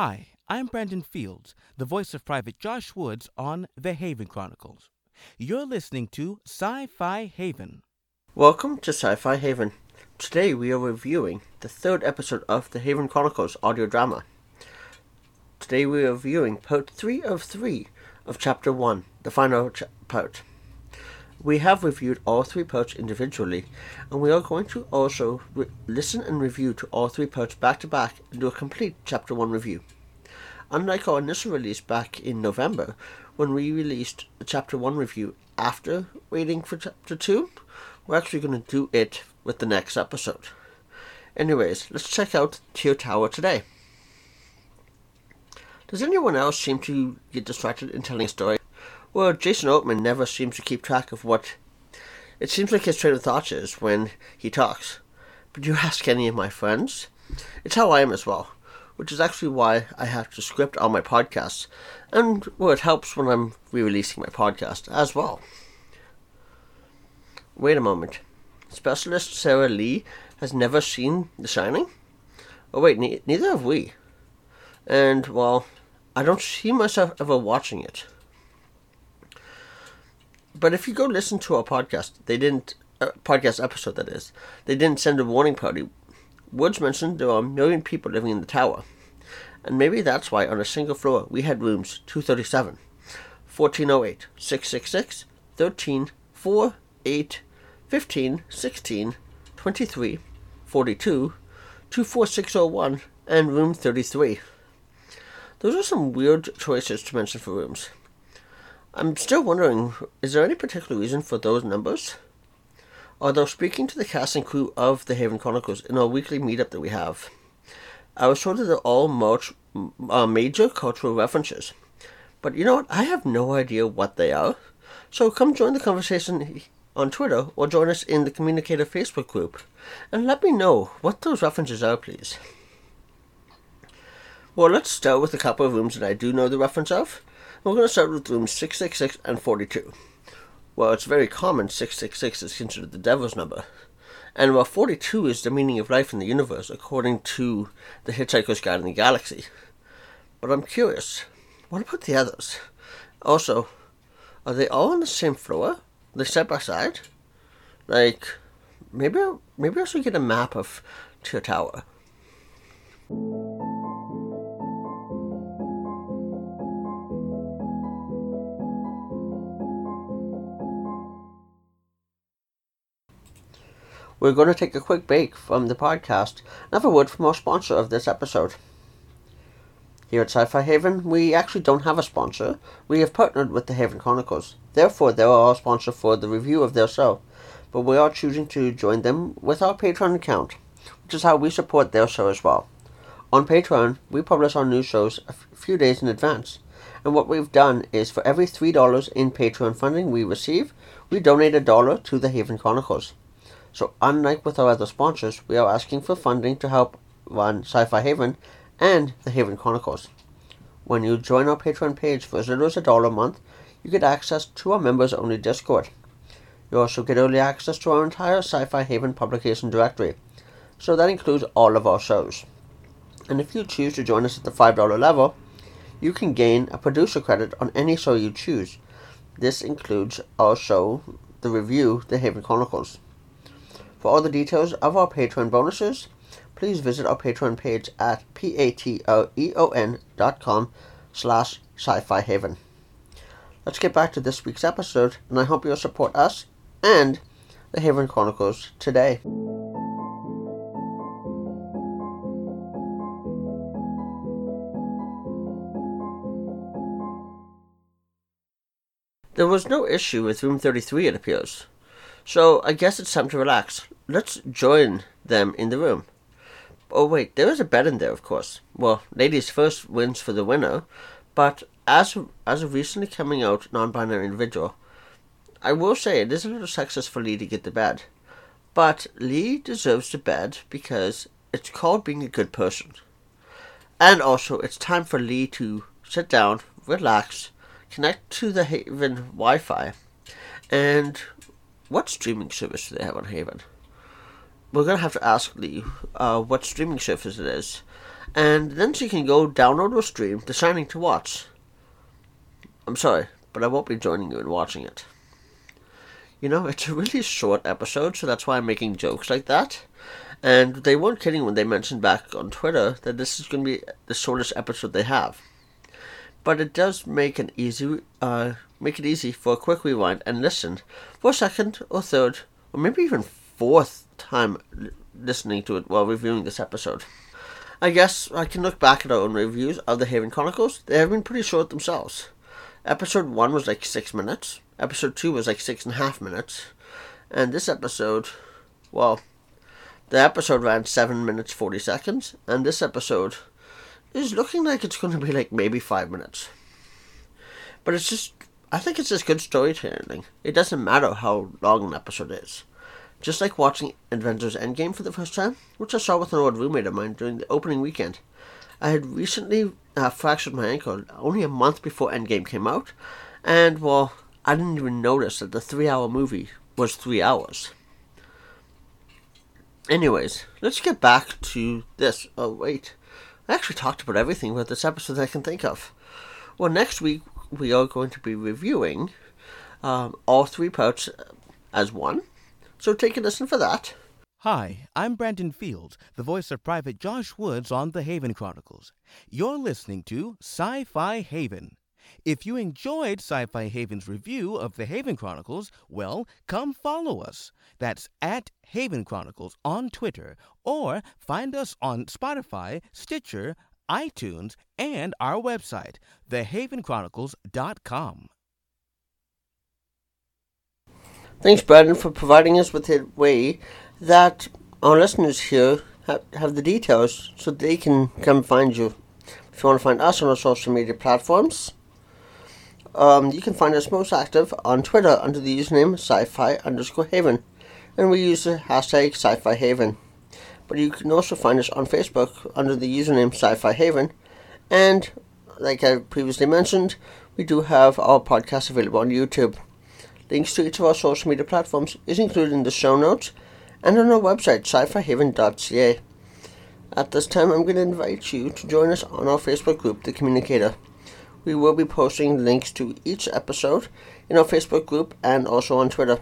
Hi, I'm Brandon Fields, the voice of Private Josh Woods on The Haven Chronicles. You're listening to Sci Fi Haven. Welcome to Sci Fi Haven. Today we are reviewing the third episode of the Haven Chronicles audio drama. Today we are reviewing part 3 of 3 of Chapter 1, the final ch- part. We have reviewed all three parts individually, and we are going to also re- listen and review to all three parts back to back and do a complete Chapter 1 review. Unlike our initial release back in November, when we released the Chapter 1 review after waiting for Chapter 2, we're actually going to do it with the next episode. Anyways, let's check out Tear Tower today. Does anyone else seem to get distracted in telling a story? Well, Jason Oatman never seems to keep track of what it seems like his train of thought is when he talks. But you ask any of my friends, it's how I am as well, which is actually why I have to script all my podcasts, and well, it helps when I'm re-releasing my podcast as well. Wait a moment. Specialist Sarah Lee has never seen The Shining? Oh wait, ne- neither have we. And well, I don't see myself ever watching it. But if you go listen to our podcast, they didn't uh, podcast episode that is. They didn't send a warning party. Woods mentioned there are a million people living in the tower. And maybe that's why on a single floor we had rooms 237, 1408, 666, 13, 4, 8, 15, 16, 23, 42, 24601, and room 33. Those are some weird choices to mention for rooms. I'm still wondering, is there any particular reason for those numbers? Although speaking to the cast and crew of the Haven Chronicles in our weekly meetup that we have, I was told that they're all much, uh, major cultural references. But you know what? I have no idea what they are. So come join the conversation on Twitter or join us in the Communicator Facebook group and let me know what those references are, please. Well, let's start with a couple of rooms that I do know the reference of. We're going to start with rooms 666 and 42. Well, it's very common 666 is considered the devil's number. And while 42 is the meaning of life in the universe, according to the Hitchhiker's Guide in the Galaxy. But I'm curious, what about the others? Also, are they all on the same floor? They're they side by side? Like, maybe maybe I should get a map of Tear Tower. We're going to take a quick break from the podcast and have a word from our sponsor of this episode. Here at Sci Fi Haven, we actually don't have a sponsor. We have partnered with the Haven Chronicles. Therefore, they are our sponsor for the review of their show. But we are choosing to join them with our Patreon account, which is how we support their show as well. On Patreon, we publish our new shows a f- few days in advance. And what we've done is for every $3 in Patreon funding we receive, we donate a dollar to the Haven Chronicles. So, unlike with our other sponsors, we are asking for funding to help run Sci Fi Haven and the Haven Chronicles. When you join our Patreon page for as little as a dollar a month, you get access to our members only Discord. You also get early access to our entire Sci Fi Haven publication directory, so that includes all of our shows. And if you choose to join us at the $5 level, you can gain a producer credit on any show you choose. This includes our show, the review, The Haven Chronicles. For all the details of our Patreon bonuses, please visit our Patreon page at patreon dot com slash sci-fi haven. Let's get back to this week's episode, and I hope you'll support us and the Haven Chronicles today. There was no issue with room 33, it appears. So I guess it's time to relax. Let's join them in the room. Oh wait, there is a bed in there, of course. Well, ladies first wins for the winner, but as as a recently coming out non-binary individual, I will say it is a little sexist for Lee to get the bed, but Lee deserves the bed because it's called being a good person, and also it's time for Lee to sit down, relax, connect to the Haven Wi-Fi, and what streaming service do they have on Haven? We're gonna have to ask Lee uh, what streaming service it is, and then she can go download or stream The Shining to watch. I'm sorry, but I won't be joining you in watching it. You know, it's a really short episode, so that's why I'm making jokes like that. And they weren't kidding when they mentioned back on Twitter that this is going to be the shortest episode they have. But it does make an easy, uh, make it easy for a quick rewind and listen for a second or third or maybe even fourth time listening to it while reviewing this episode. I guess I can look back at our own reviews of the Haven Chronicles. They have been pretty short themselves. Episode 1 was like 6 minutes, episode 2 was like six and a half minutes, and this episode, well, the episode ran 7 minutes 40 seconds, and this episode is looking like it's going to be like maybe 5 minutes. But it's just, I think it's just good storytelling. It doesn't matter how long an episode is. Just like watching Avengers Endgame for the first time, which I saw with an old roommate of mine during the opening weekend. I had recently uh, fractured my ankle only a month before Endgame came out, and well, I didn't even notice that the three hour movie was three hours. Anyways, let's get back to this. Oh, wait. I actually talked about everything about this episode I can think of. Well, next week we are going to be reviewing um, all three parts as one. So take a listen for that. Hi, I'm Brandon Fields, the voice of Private Josh Woods on the Haven Chronicles. You're listening to Sci Fi Haven. If you enjoyed Sci Fi Haven's review of the Haven Chronicles, well, come follow us. That's at Haven Chronicles on Twitter, or find us on Spotify, Stitcher, iTunes, and our website, thehavenchronicles.com. Thanks, Brandon, for providing us with a way that our listeners here have, the details so they can come find you. If you want to find us on our social media platforms, um, you can find us most active on Twitter under the username sci-fi underscore haven, and we use the hashtag sci-fi haven. But you can also find us on Facebook under the username sci-fi haven, and like I previously mentioned, we do have our podcast available on YouTube. Links to each of our social media platforms is included in the show notes and on our website, sci-fi-haven.ca. At this time, I'm going to invite you to join us on our Facebook group, The Communicator. We will be posting links to each episode in our Facebook group and also on Twitter.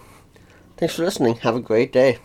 Thanks for listening. Have a great day.